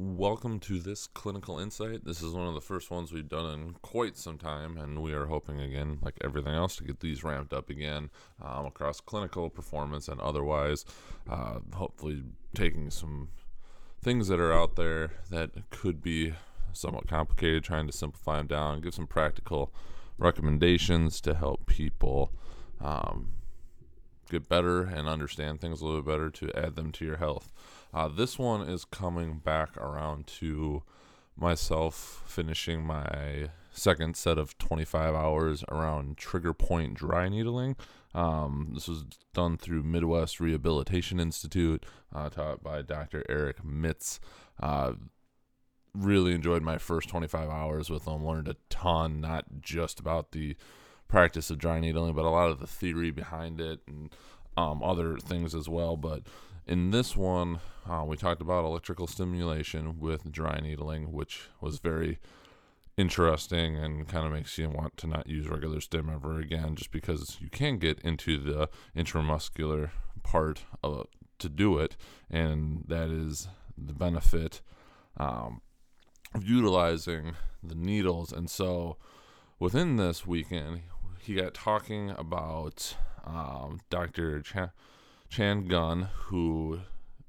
Welcome to this clinical insight. This is one of the first ones we've done in quite some time, and we are hoping again, like everything else, to get these ramped up again um, across clinical performance and otherwise. Uh, hopefully, taking some things that are out there that could be somewhat complicated, trying to simplify them down, give some practical recommendations to help people um, get better and understand things a little bit better to add them to your health. Uh, this one is coming back around to myself finishing my second set of 25 hours around trigger point dry needling. Um, this was done through Midwest Rehabilitation Institute, uh, taught by Dr. Eric Mitz. Uh, really enjoyed my first 25 hours with them, learned a ton, not just about the practice of dry needling, but a lot of the theory behind it and um, other things as well. But in this one, uh, we talked about electrical stimulation with dry needling, which was very interesting and kind of makes you want to not use regular stim ever again, just because you can get into the intramuscular part of, to do it, and that is the benefit um, of utilizing the needles. And so, within this weekend, he got talking about um, Dr. Chan, Chan Gunn, who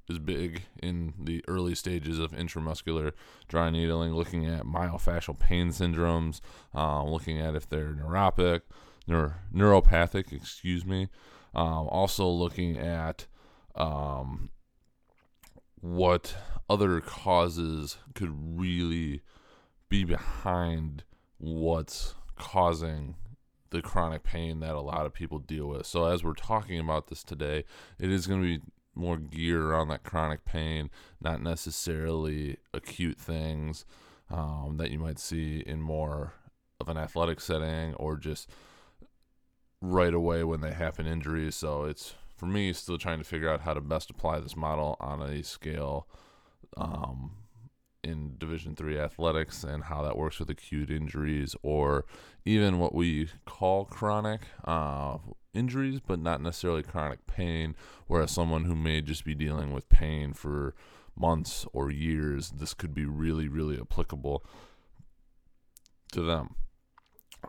is big in the early stages of intramuscular dry needling, looking at myofascial pain syndromes, uh, looking at if they're neuropathic, neur- neuropathic, excuse me. Um, also looking at um, what other causes could really be behind what's causing the chronic pain that a lot of people deal with. So as we're talking about this today, it is going to be more geared around that chronic pain, not necessarily acute things um, that you might see in more of an athletic setting or just right away when they happen injuries. So it's for me still trying to figure out how to best apply this model on a scale um, in Division three athletics and how that works with acute injuries or even what we call chronic uh, injuries, but not necessarily chronic pain. Whereas someone who may just be dealing with pain for months or years, this could be really, really applicable to them.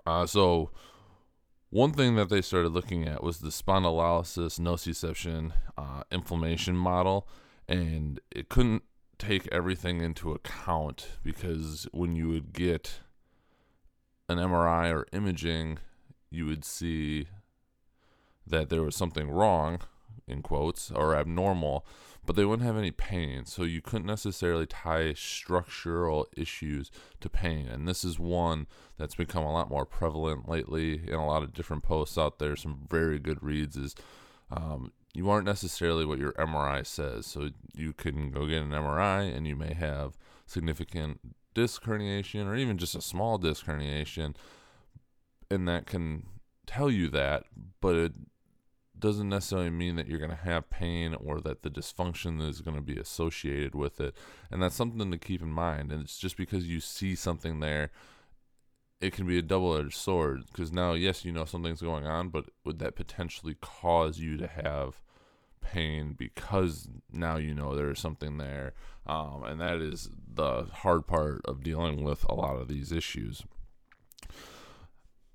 Uh, so, one thing that they started looking at was the spondylolysis nociception uh, inflammation model, and it couldn't take everything into account because when you would get an MRI or imaging, you would see that there was something wrong, in quotes, or abnormal, but they wouldn't have any pain. So you couldn't necessarily tie structural issues to pain. And this is one that's become a lot more prevalent lately in a lot of different posts out there. Some very good reads is um, you aren't necessarily what your MRI says. So you can go get an MRI and you may have significant disc herniation or even just a small disc herniation, and that can tell you that, but it doesn't necessarily mean that you're going to have pain or that the dysfunction is going to be associated with it. And that's something to keep in mind. And it's just because you see something there it can be a double-edged sword because now yes you know something's going on but would that potentially cause you to have pain because now you know there's something there? Um, and that is the hard part of dealing with a lot of these issues.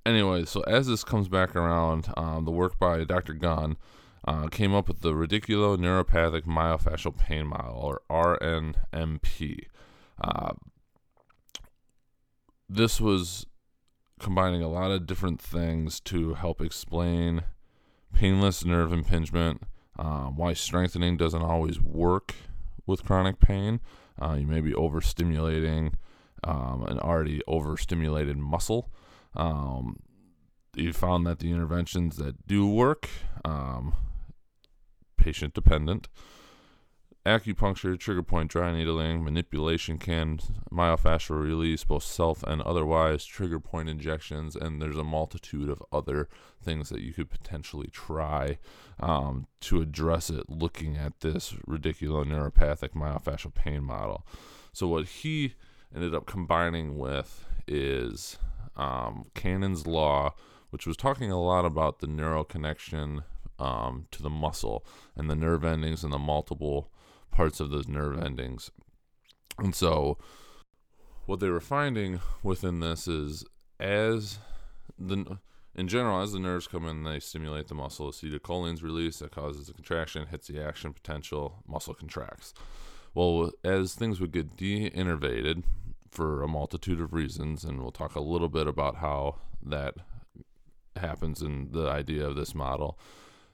Anyway so as this comes back around um, the work by dr gunn uh, came up with the radiculoneuropathic myofascial pain model or rnmp uh, this was combining a lot of different things to help explain painless nerve impingement, um, why strengthening doesn't always work with chronic pain. Uh, you may be overstimulating um, an already overstimulated muscle. Um, you found that the interventions that do work, um, patient dependent, acupuncture, trigger point dry needling, manipulation can, myofascial release, both self and otherwise, trigger point injections, and there's a multitude of other things that you could potentially try um, to address it looking at this radiculoneuropathic myofascial pain model. So, what he ended up combining with is um, Cannon's Law, which was talking a lot about the neural connection um, to the muscle and the nerve endings and the multiple parts of those nerve endings. And so, what they were finding within this is as the in general, as the nerves come in, they stimulate the muscle. Acetylcholine's released that causes a contraction, hits the action potential, muscle contracts. Well, as things would get de-innervated for a multitude of reasons, and we'll talk a little bit about how that happens in the idea of this model,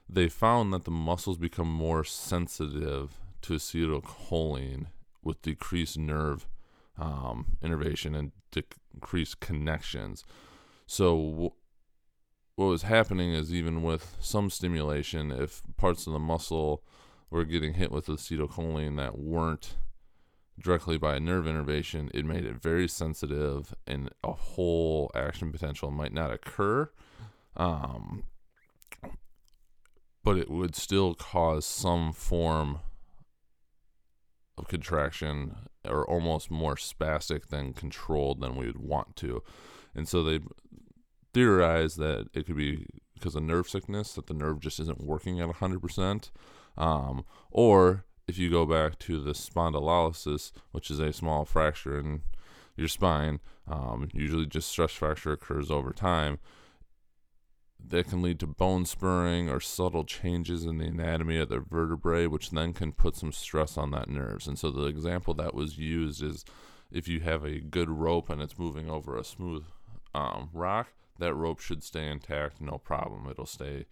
they found that the muscles become more sensitive to acetylcholine with decreased nerve um, innervation and decreased connections. So, what was happening is even with some stimulation, if parts of the muscle were getting hit with acetylcholine that weren't directly by a nerve innervation, it made it very sensitive, and a whole action potential might not occur. Um, but it would still cause some form contraction or almost more spastic than controlled than we would want to. And so they theorize that it could be because of nerve sickness, that the nerve just isn't working at 100%. Um, or if you go back to the spondylolysis, which is a small fracture in your spine, um, usually just stress fracture occurs over time that can lead to bone spurring or subtle changes in the anatomy of the vertebrae, which then can put some stress on that nerves. And so the example that was used is if you have a good rope and it's moving over a smooth um, rock, that rope should stay intact, no problem. It'll stay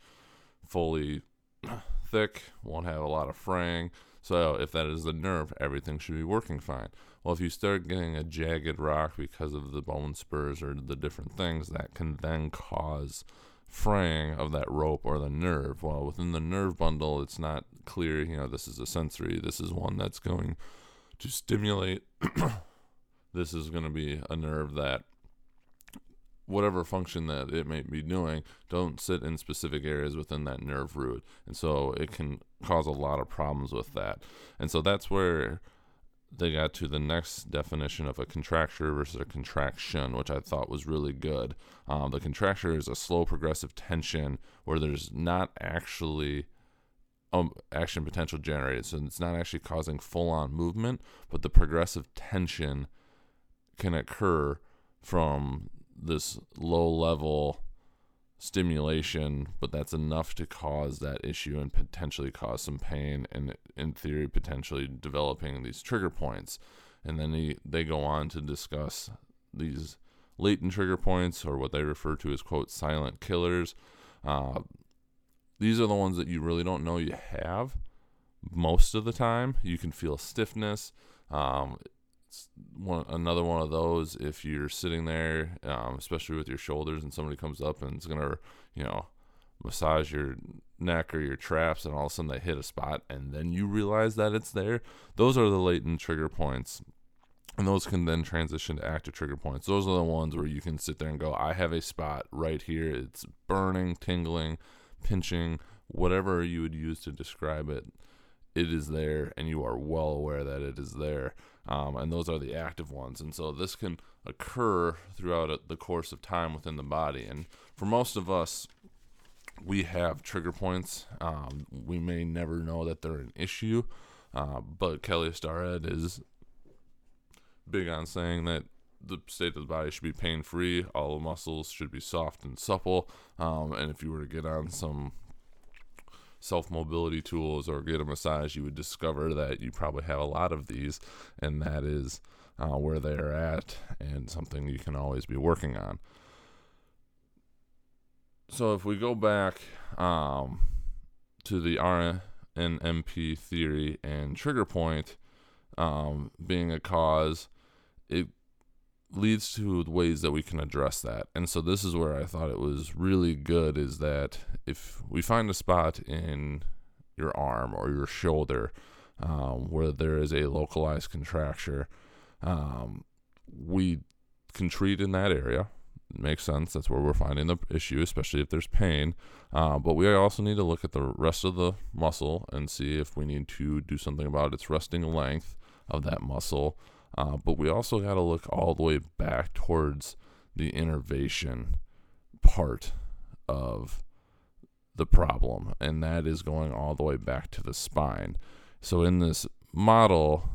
fully thick, won't have a lot of fraying. So if that is the nerve, everything should be working fine. Well, if you start getting a jagged rock because of the bone spurs or the different things, that can then cause fraying of that rope or the nerve. Well, within the nerve bundle, it's not clear, you know, this is a sensory, this is one that's going to stimulate. this is going to be a nerve that whatever function that it may be doing don't sit in specific areas within that nerve root and so it can cause a lot of problems with that and so that's where they got to the next definition of a contracture versus a contraction, which I thought was really good. Um, the contracture is a slow progressive tension where there's not actually um, action potential generated. So it's not actually causing full on movement, but the progressive tension can occur from this low level stimulation, but that's enough to cause that issue and potentially cause some pain and, in theory, potentially developing these trigger points. And then he, they go on to discuss these latent trigger points, or what they refer to as, quote, silent killers. Uh, these are the ones that you really don't know you have most of the time. You can feel stiffness. Um, one another one of those if you're sitting there, um, especially with your shoulders, and somebody comes up and is gonna, you know, massage your neck or your traps, and all of a sudden they hit a spot, and then you realize that it's there. Those are the latent trigger points. And those can then transition to active trigger points. Those are the ones where you can sit there and go, I have a spot right here. It's burning, tingling, pinching, whatever you would use to describe it. It is there, and you are well aware that it is there um, and those are the active ones. And so this can occur throughout the course of time within the body. And for most of us, we have trigger points. Um, we may never know that they're an issue, uh, but Kelly Starrett is big on saying that the state of the body should be pain free. All the muscles should be soft and supple. Um, and if you were to get on some self mobility tools or get a massage, you would discover that you probably have a lot of these, and that is uh, where they're at and something you can always be working on. So if we go back um, to the RNMP theory and trigger point um, being a cause, it leads to ways that we can address that. And so this is where I thought it was really good is that if we find a spot in your arm or your shoulder um, where there is a localized contracture, um, we can treat in that area. Makes sense. That's where we're finding the issue, especially if there's pain. Uh, but we also need to look at the rest of the muscle and see if we need to do something about its resting length of that muscle uh, but we also got to look all the way back towards the innervation part of the problem, and that is going all the way back to the spine. So, in this model,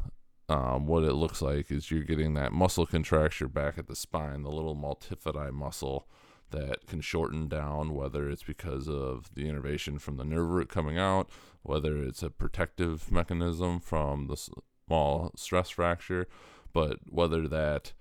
um, what it looks like is you're getting that muscle contracture back at the spine, the little multifidi muscle that can shorten down, whether it's because of the innervation from the nerve root coming out, whether it's a protective mechanism from the small stress fracture, but whether that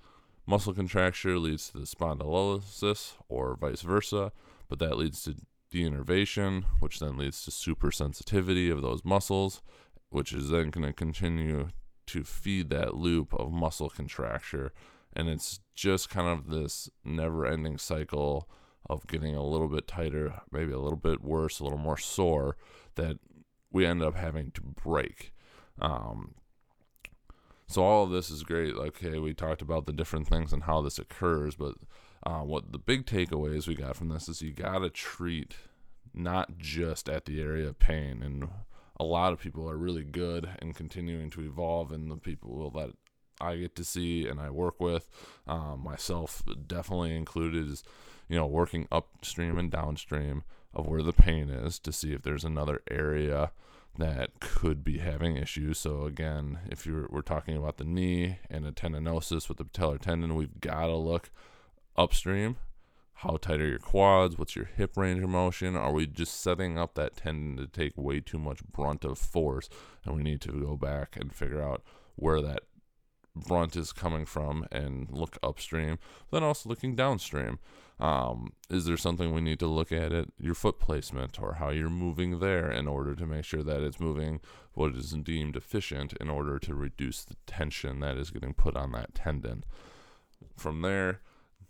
muscle contracture leads to the spondylosis or vice versa, but that leads to denervation, which then leads to supersensitivity of those muscles, which is then going to continue to feed that loop of muscle contracture. And it's just kind of this never ending cycle of getting a little bit tighter, maybe a little bit worse, a little more sore that we end up having to break. Um, so all of this is great. Okay, we talked about the different things and how this occurs, but uh, what the big takeaways we got from this is you got to treat not just at the area of pain. And a lot of people are really good in continuing to evolve, and the people that I get to see and I work with, um, myself definitely included, is you know working upstream and downstream of where the pain is to see if there's another area that could be having issues. So again, if you're we're talking about the knee and a tendinosis with the patellar tendon, we've got to look upstream. How tight are your quads? What's your hip range of motion? Are we just setting up that tendon to take way too much brunt of force? And we need to go back and figure out where that brunt is coming from and look upstream. Then also looking downstream. Um, is there something we need to look at at your foot placement or how you're moving there in order to make sure that it's moving what is deemed efficient in order to reduce the tension that is getting put on that tendon? From there,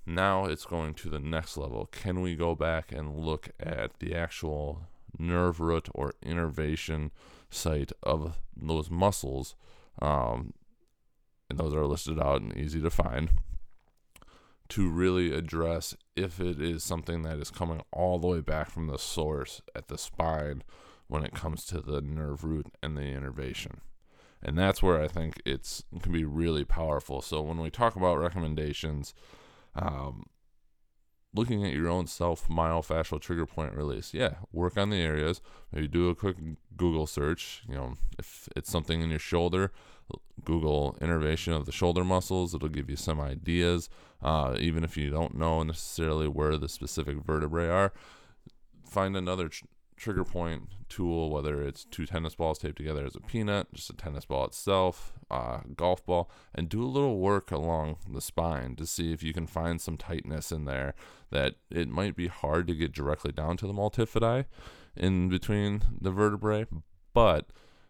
now it's going to the next level. Can we go back and look at the actual nerve root or innervation site of those muscles? Um, and those are listed out and easy to find to really address if it is something that is coming all the way back from the source at the spine when it comes to the nerve root and the innervation. And that's where I think it's it can be really powerful. So when we talk about recommendations, um, looking at your own self myofascial trigger point release. Yeah, work on the areas. Maybe do a quick Google search. You know, if it's something in your shoulder, Google innervation of the shoulder muscles. It'll give you some ideas. Uh, even if you don't know necessarily where the specific vertebrae are, find another trigger point tool, whether it's two tennis balls taped together as a peanut, just a tennis ball itself, uh, golf ball, and do a little work along the spine to see if you can find some tightness in there that it might be hard to get directly down to the multifidi in between the vertebrae, but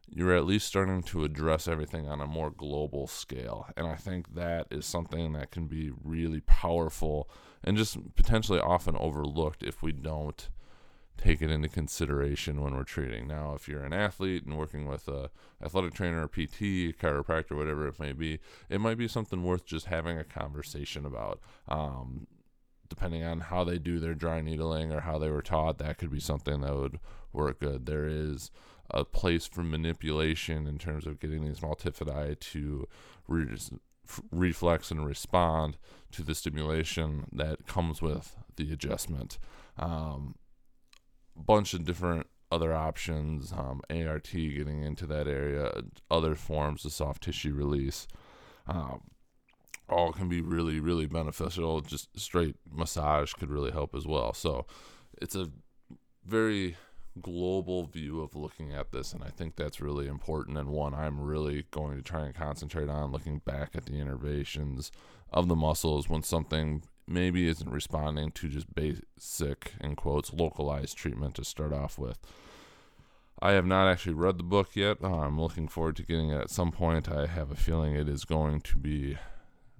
you're at least starting to address everything on a more global scale. And I think that is something that can be really powerful and just potentially often overlooked if we don't take it into consideration when we're treating. Now, if you're an athlete and working with a athletic trainer, a PT, a chiropractor, whatever it may be, it might be something worth just having a conversation about. Um, depending on how they do their dry needling or how they were taught, that could be something that would work good. There is a place for manipulation in terms of getting these multifidi to re- reflex and respond to the stimulation that comes with the adjustment. Um, bunch of different other options, um, ART getting into that area, other forms of soft tissue release. Um, all can be really, really beneficial. Just straight massage could really help as well. So it's a very global view of looking at this, and I think that's really important and one I'm really going to try and concentrate on looking back at the innervations of the muscles when something maybe isn't responding to just basic, in quotes, localized treatment to start off with. I have not actually read the book yet. I'm looking forward to getting it at some point. I have a feeling it is going to be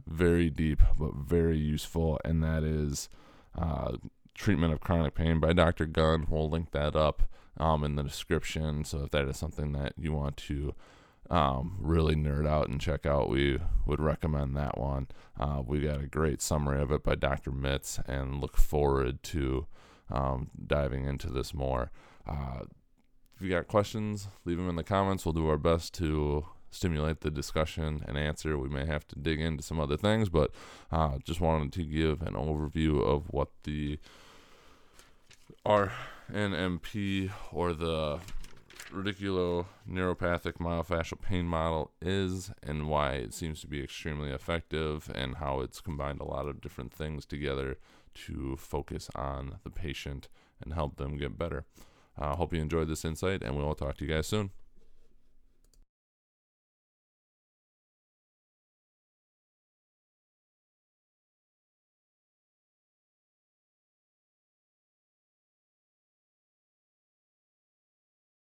very deep but very useful, and that is uh, Treatment of Chronic Pain by Dr. Gunn. We'll link that up um, in the description. So if that is something that you want to um, really nerd out and check out, we would recommend that one. Uh, we got a great summary of it by Dr. Mitz and look forward to um, diving into this more. Uh, if you got questions, leave them in the comments. We'll do our best to stimulate the discussion and answer. We may have to dig into some other things, but uh, just wanted to give an overview of what the RNMP or the radiculoneuropathic myofascial pain model is and why it seems to be extremely effective and how it's combined a lot of different things together to focus on the patient and help them get better. I uh, hope you enjoyed this insight, and we will talk to you guys soon.